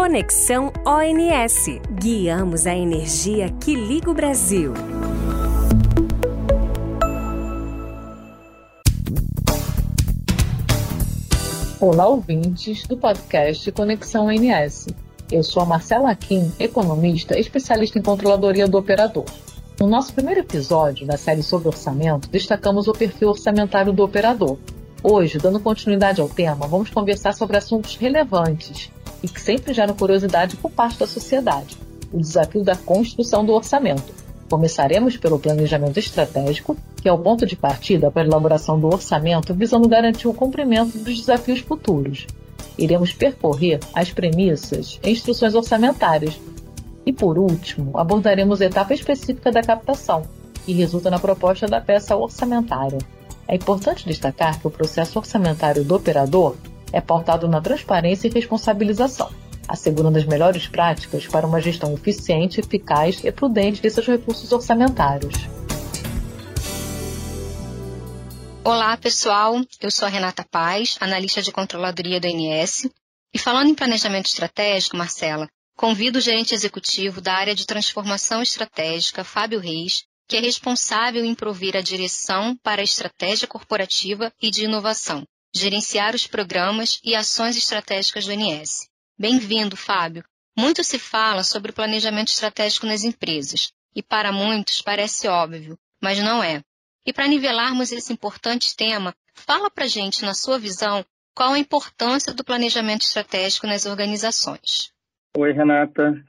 Conexão ONS. Guiamos a energia que liga o Brasil. Olá, ouvintes do podcast Conexão ONS. Eu sou a Marcela Kim, economista especialista em controladoria do operador. No nosso primeiro episódio da série sobre orçamento, destacamos o perfil orçamentário do operador. Hoje, dando continuidade ao tema, vamos conversar sobre assuntos relevantes e que sempre geram curiosidade por parte da sociedade: o desafio da construção do orçamento. Começaremos pelo planejamento estratégico, que é o ponto de partida para a elaboração do orçamento visando garantir o cumprimento dos desafios futuros. Iremos percorrer as premissas e instruções orçamentárias. E por último, abordaremos a etapa específica da captação, que resulta na proposta da peça orçamentária. É importante destacar que o processo orçamentário do operador é pautado na transparência e responsabilização, assegurando as melhores práticas para uma gestão eficiente, eficaz e prudente de seus recursos orçamentários. Olá, pessoal. Eu sou a Renata Paz, analista de controladoria do INS. E falando em planejamento estratégico, Marcela, convido o gerente executivo da área de transformação estratégica, Fábio Reis, que é responsável em provir a direção para a estratégia corporativa e de inovação, gerenciar os programas e ações estratégicas do INS. Bem-vindo, Fábio. Muito se fala sobre o planejamento estratégico nas empresas, e para muitos parece óbvio, mas não é. E para nivelarmos esse importante tema, fala para gente, na sua visão, qual a importância do planejamento estratégico nas organizações. Oi, Renata.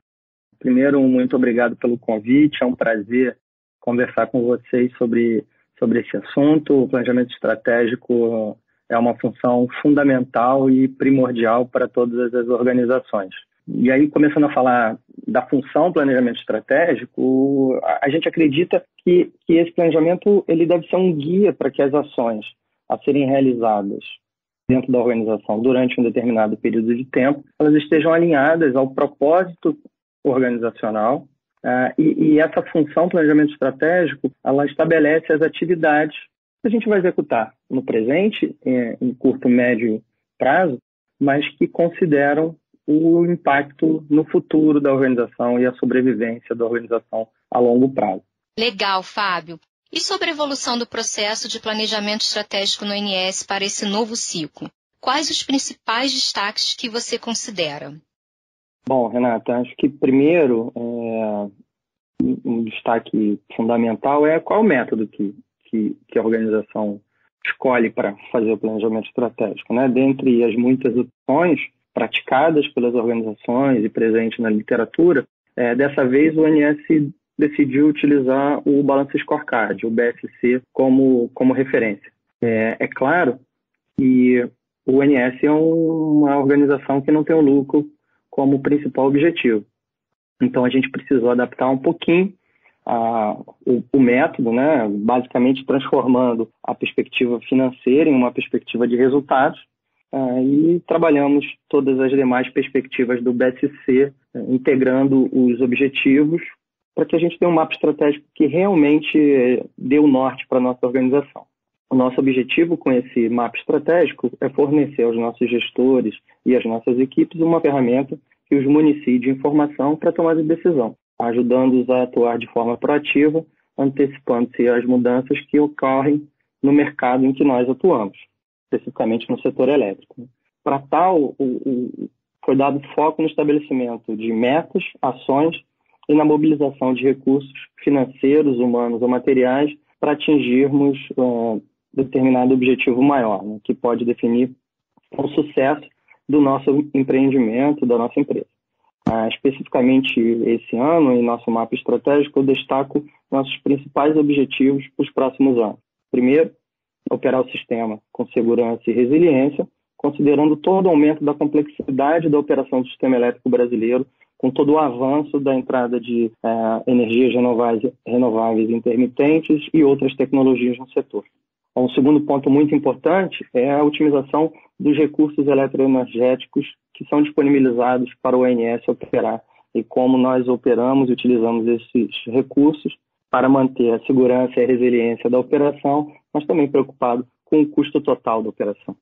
Primeiro, muito obrigado pelo convite. É um prazer conversar com vocês sobre, sobre esse assunto. O planejamento estratégico é uma função fundamental e primordial para todas as organizações. E aí, começando a falar da função planejamento estratégico, a gente acredita que, que esse planejamento ele deve ser um guia para que as ações a serem realizadas dentro da organização durante um determinado período de tempo, elas estejam alinhadas ao propósito organizacional uh, e, e, essa função planejamento estratégico ela estabelece as atividades a gente vai executar no presente, é, em curto, médio prazo, mas que consideram o impacto no futuro da organização e a sobrevivência da organização a longo prazo. Legal, Fábio. E sobre a evolução do processo de planejamento estratégico no INS para esse novo ciclo? Quais os principais destaques que você considera? Bom, Renata, acho que primeiro é, um destaque fundamental é qual o método que que, que a organização escolhe para fazer o planejamento estratégico. Né? Dentre as muitas opções praticadas pelas organizações e presentes na literatura, é, dessa vez o ONS decidiu utilizar o Balance Scorecard, o BSC, como, como referência. É, é claro que o ONS é uma organização que não tem o lucro como principal objetivo. Então a gente precisou adaptar um pouquinho a, o, o, método, né, basicamente transformando a perspectiva financeira em uma perspectiva de resultados, uh, e trabalhamos todas as demais perspectivas do BSC, uh, integrando os objetivos para que a gente tenha um mapa estratégico que realmente uh, dê o norte para a nossa organização. O nosso objetivo com esse mapa estratégico é fornecer aos nossos gestores e às nossas equipes uma ferramenta que os municie de informação para tomar de decisão ajudando-os a atuar de forma proativa, antecipando-se às mudanças que ocorrem no mercado em que nós atuamos, especificamente no setor elétrico. Para tal, o, o, foi dado foco no estabelecimento de metas, ações e na mobilização de recursos financeiros, humanos ou materiais para atingirmos uh, determinado objetivo maior, né, que pode definir o sucesso do nosso empreendimento, da nossa empresa. Ah, especificamente esse ano, em nosso mapa estratégico, eu destaco nossos principais objetivos para os próximos anos. Primeiro, operar o sistema com segurança e resiliência, considerando todo o aumento da complexidade da operação do sistema elétrico brasileiro, com todo o avanço da entrada de eh, energias renováveis, renováveis intermitentes e outras tecnologias no setor. Um segundo ponto muito importante é a otimização dos recursos eletroenergéticos que são disponibilizados para o ONS operar e como nós operamos e utilizamos esses recursos para manter a segurança e a resiliência da operação, mas também preocupado com o custo total da operação.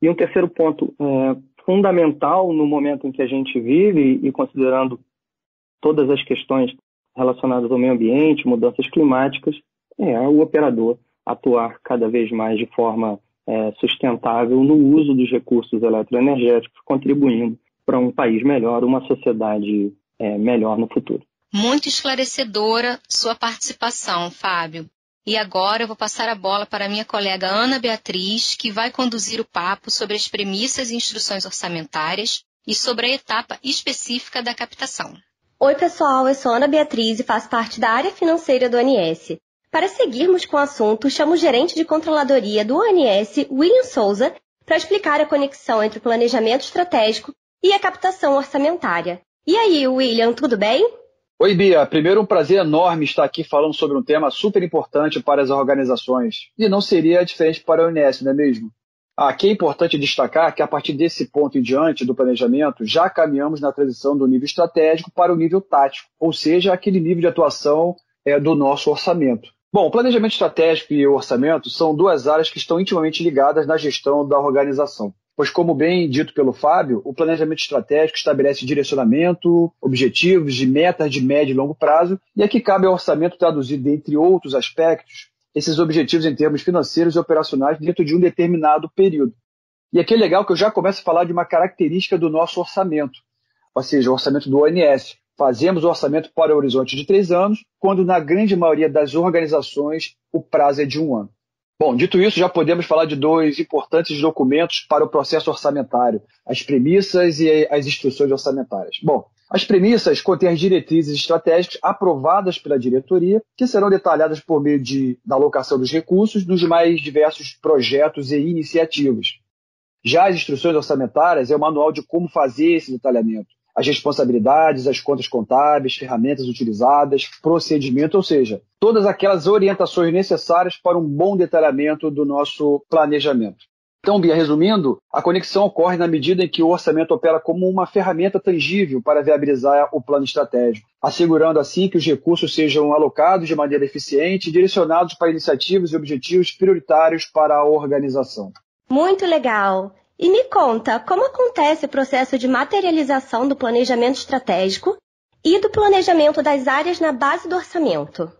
E um terceiro ponto é, fundamental no momento em que a gente vive e considerando todas as questões relacionadas ao meio ambiente, mudanças climáticas, é o operador atuar cada vez mais de forma é, sustentável no uso dos recursos eletroenergéticos, contribuindo para um país melhor, uma sociedade é, melhor no futuro. Muito esclarecedora sua participação, Fábio. E agora eu vou passar a bola para minha colega Ana Beatriz, que vai conduzir o papo sobre as premissas e instruções orçamentárias e sobre a etapa específica da captação. Oi, pessoal, eu sou Ana Beatriz e faço parte da área financeira do ANS. Para seguirmos com o assunto, chamo o gerente de controladoria do ANS, William Souza, para explicar a conexão entre o planejamento estratégico e a captação orçamentária. E aí, William, tudo bem? Oi, Bia. Primeiro, um prazer enorme estar aqui falando sobre um tema super importante para as organizações. E não seria diferente para a UNS, não é mesmo? Aqui é importante destacar que, a partir desse ponto em diante do planejamento, já caminhamos na transição do nível estratégico para o nível tático, ou seja, aquele nível de atuação é, do nosso orçamento. Bom, planejamento estratégico e orçamento são duas áreas que estão intimamente ligadas na gestão da organização pois, como bem dito pelo Fábio, o planejamento estratégico estabelece direcionamento, objetivos de metas de médio e longo prazo, e aqui cabe ao orçamento traduzir, dentre outros aspectos, esses objetivos em termos financeiros e operacionais dentro de um determinado período. E aqui é legal que eu já começo a falar de uma característica do nosso orçamento, ou seja, o orçamento do ONS. Fazemos o orçamento para o horizonte de três anos, quando na grande maioria das organizações o prazo é de um ano. Bom, dito isso, já podemos falar de dois importantes documentos para o processo orçamentário: as premissas e as instruções orçamentárias. Bom, as premissas contêm as diretrizes estratégicas aprovadas pela diretoria, que serão detalhadas por meio de, da alocação dos recursos dos mais diversos projetos e iniciativas. Já as instruções orçamentárias é o manual de como fazer esse detalhamento as responsabilidades, as contas contábeis, ferramentas utilizadas, procedimento, ou seja, todas aquelas orientações necessárias para um bom detalhamento do nosso planejamento. Então, Bia, resumindo, a conexão ocorre na medida em que o orçamento opera como uma ferramenta tangível para viabilizar o plano estratégico, assegurando assim que os recursos sejam alocados de maneira eficiente e direcionados para iniciativas e objetivos prioritários para a organização. Muito legal! E me conta, como acontece o processo de materialização do planejamento estratégico e do planejamento das áreas na base do orçamento?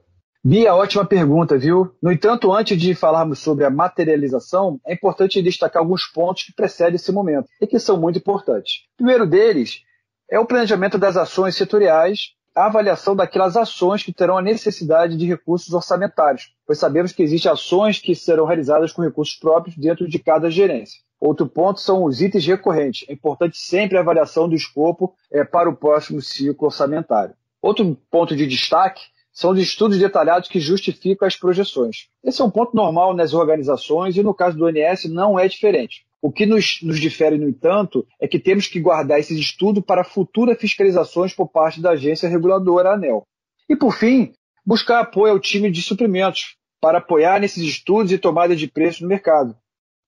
Bia, ótima pergunta, viu? No entanto, antes de falarmos sobre a materialização, é importante destacar alguns pontos que precedem esse momento e que são muito importantes. O primeiro deles é o planejamento das ações setoriais, a avaliação daquelas ações que terão a necessidade de recursos orçamentários, pois sabemos que existem ações que serão realizadas com recursos próprios dentro de cada gerência. Outro ponto são os itens recorrentes. É importante sempre a avaliação do escopo é, para o próximo ciclo orçamentário. Outro ponto de destaque são os estudos detalhados que justificam as projeções. Esse é um ponto normal nas organizações e no caso do ONS não é diferente. O que nos, nos difere, no entanto, é que temos que guardar esses estudos para futuras fiscalizações por parte da agência reguladora ANEL. E, por fim, buscar apoio ao time de suprimentos para apoiar nesses estudos e tomada de preço no mercado.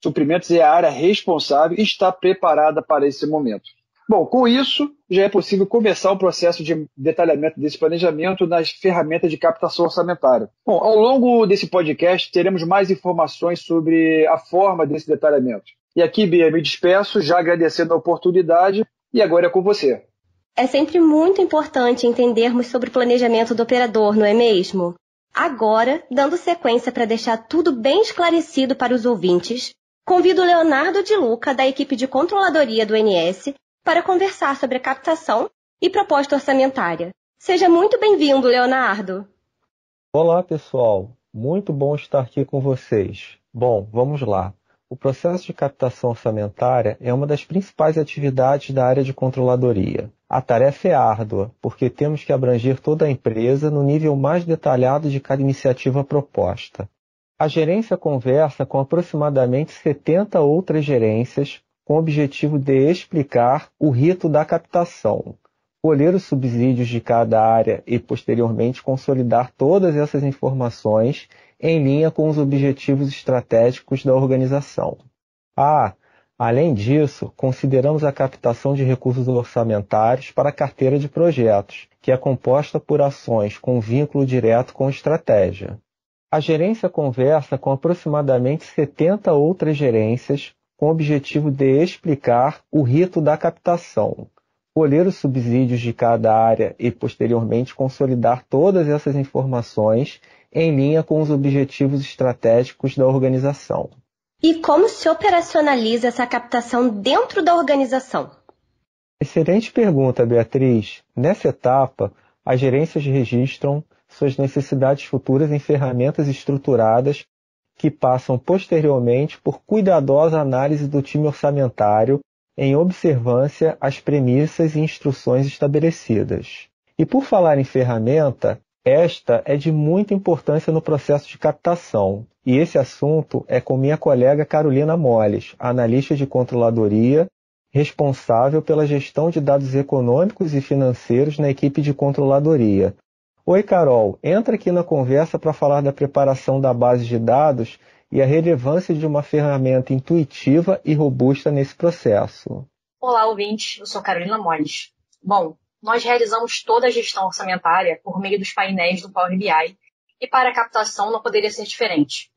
Suprimentos é a área responsável e está preparada para esse momento. Bom, com isso, já é possível começar o processo de detalhamento desse planejamento nas ferramentas de captação orçamentária. Bom, ao longo desse podcast, teremos mais informações sobre a forma desse detalhamento. E aqui, Bia, me despeço, já agradecendo a oportunidade, e agora é com você. É sempre muito importante entendermos sobre o planejamento do operador, não é mesmo? Agora, dando sequência para deixar tudo bem esclarecido para os ouvintes, Convido Leonardo de Luca, da equipe de controladoria do NS, para conversar sobre a captação e proposta orçamentária. Seja muito bem-vindo, Leonardo. Olá, pessoal. Muito bom estar aqui com vocês. Bom, vamos lá. O processo de captação orçamentária é uma das principais atividades da área de controladoria. A tarefa é árdua, porque temos que abranger toda a empresa no nível mais detalhado de cada iniciativa proposta. A gerência conversa com aproximadamente 70 outras gerências com o objetivo de explicar o rito da captação, colher os subsídios de cada área e, posteriormente, consolidar todas essas informações em linha com os objetivos estratégicos da organização. Ah, além disso, consideramos a captação de recursos orçamentários para a carteira de projetos, que é composta por ações com vínculo direto com estratégia. A gerência conversa com aproximadamente 70 outras gerências com o objetivo de explicar o rito da captação, colher os subsídios de cada área e, posteriormente, consolidar todas essas informações em linha com os objetivos estratégicos da organização. E como se operacionaliza essa captação dentro da organização? Excelente pergunta, Beatriz. Nessa etapa, as gerências registram suas necessidades futuras em ferramentas estruturadas que passam posteriormente por cuidadosa análise do time orçamentário em observância às premissas e instruções estabelecidas. E por falar em ferramenta, esta é de muita importância no processo de captação, e esse assunto é com minha colega Carolina Moles, analista de controladoria, responsável pela gestão de dados econômicos e financeiros na equipe de controladoria. Oi, Carol, entra aqui na conversa para falar da preparação da base de dados e a relevância de uma ferramenta intuitiva e robusta nesse processo. Olá, ouvintes. Eu sou Carolina Moles. Bom, nós realizamos toda a gestão orçamentária por meio dos painéis do Power BI e para a captação não poderia ser diferente.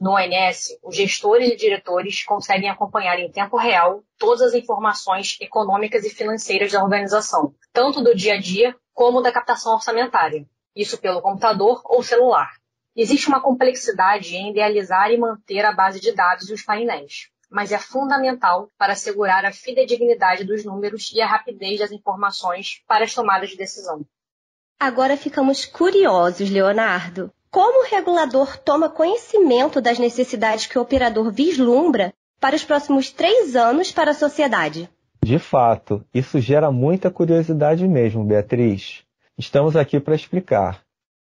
No ONS, os gestores e diretores conseguem acompanhar em tempo real todas as informações econômicas e financeiras da organização, tanto do dia a dia como da captação orçamentária, isso pelo computador ou celular. Existe uma complexidade em idealizar e manter a base de dados e os painéis, mas é fundamental para assegurar a fidedignidade dos números e a rapidez das informações para as tomadas de decisão. Agora ficamos curiosos, Leonardo. Como o regulador toma conhecimento das necessidades que o operador vislumbra para os próximos três anos para a sociedade? De fato, isso gera muita curiosidade mesmo, Beatriz. Estamos aqui para explicar.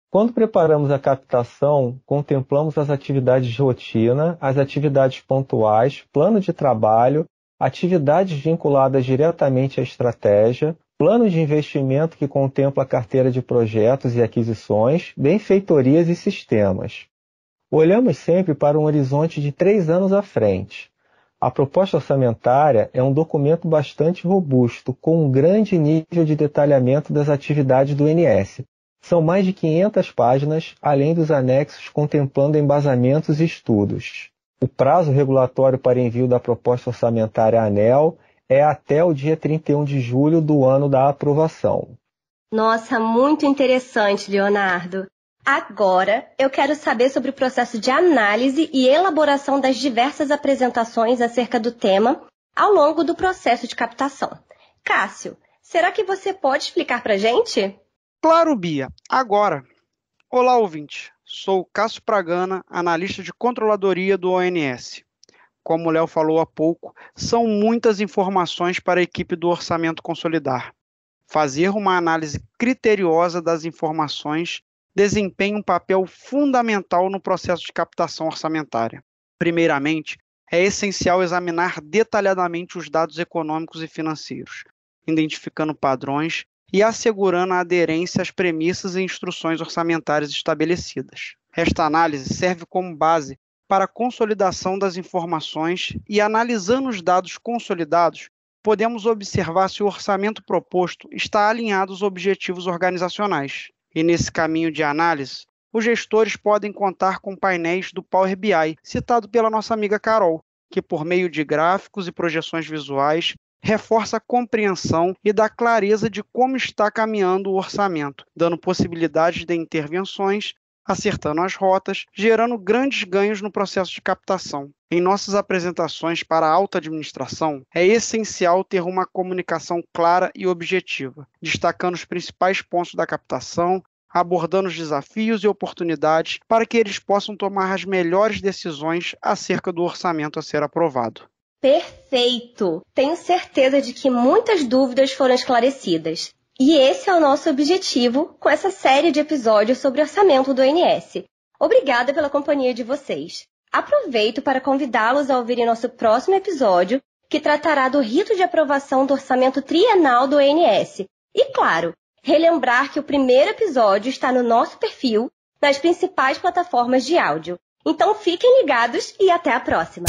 Quando preparamos a captação, contemplamos as atividades de rotina, as atividades pontuais, plano de trabalho, atividades vinculadas diretamente à estratégia, plano de investimento que contempla a carteira de projetos e aquisições, benfeitorias e sistemas. Olhamos sempre para um horizonte de três anos à frente. A proposta orçamentária é um documento bastante robusto, com um grande nível de detalhamento das atividades do INS, são mais de 500 páginas, além dos anexos contemplando embasamentos e estudos. O prazo regulatório para envio da proposta orçamentária à ANEL é até o dia 31 de julho do ano da aprovação. Nossa, muito interessante, Leonardo. Agora, eu quero saber sobre o processo de análise e elaboração das diversas apresentações acerca do tema ao longo do processo de captação. Cássio, será que você pode explicar para gente? Claro, Bia. Agora. Olá, ouvinte. Sou Cássio Pragana, analista de controladoria do ONS. Como o Léo falou há pouco, são muitas informações para a equipe do orçamento consolidar. Fazer uma análise criteriosa das informações desempenha um papel fundamental no processo de captação orçamentária. Primeiramente, é essencial examinar detalhadamente os dados econômicos e financeiros, identificando padrões e assegurando a aderência às premissas e instruções orçamentárias estabelecidas. Esta análise serve como base para a consolidação das informações e, analisando os dados consolidados, podemos observar se o orçamento proposto está alinhado aos objetivos organizacionais. E nesse caminho de análise, os gestores podem contar com painéis do Power BI, citado pela nossa amiga Carol, que, por meio de gráficos e projeções visuais, reforça a compreensão e dá clareza de como está caminhando o orçamento, dando possibilidades de intervenções, acertando as rotas, gerando grandes ganhos no processo de captação. Em nossas apresentações para a alta administração, é essencial ter uma comunicação clara e objetiva, destacando os principais pontos da captação, abordando os desafios e oportunidades para que eles possam tomar as melhores decisões acerca do orçamento a ser aprovado. Perfeito! Tenho certeza de que muitas dúvidas foram esclarecidas. E esse é o nosso objetivo com essa série de episódios sobre orçamento do INS. Obrigada pela companhia de vocês. Aproveito para convidá-los a ouvirem nosso próximo episódio, que tratará do rito de aprovação do orçamento trienal do INS. E, claro, relembrar que o primeiro episódio está no nosso perfil nas principais plataformas de áudio. Então fiquem ligados e até a próxima!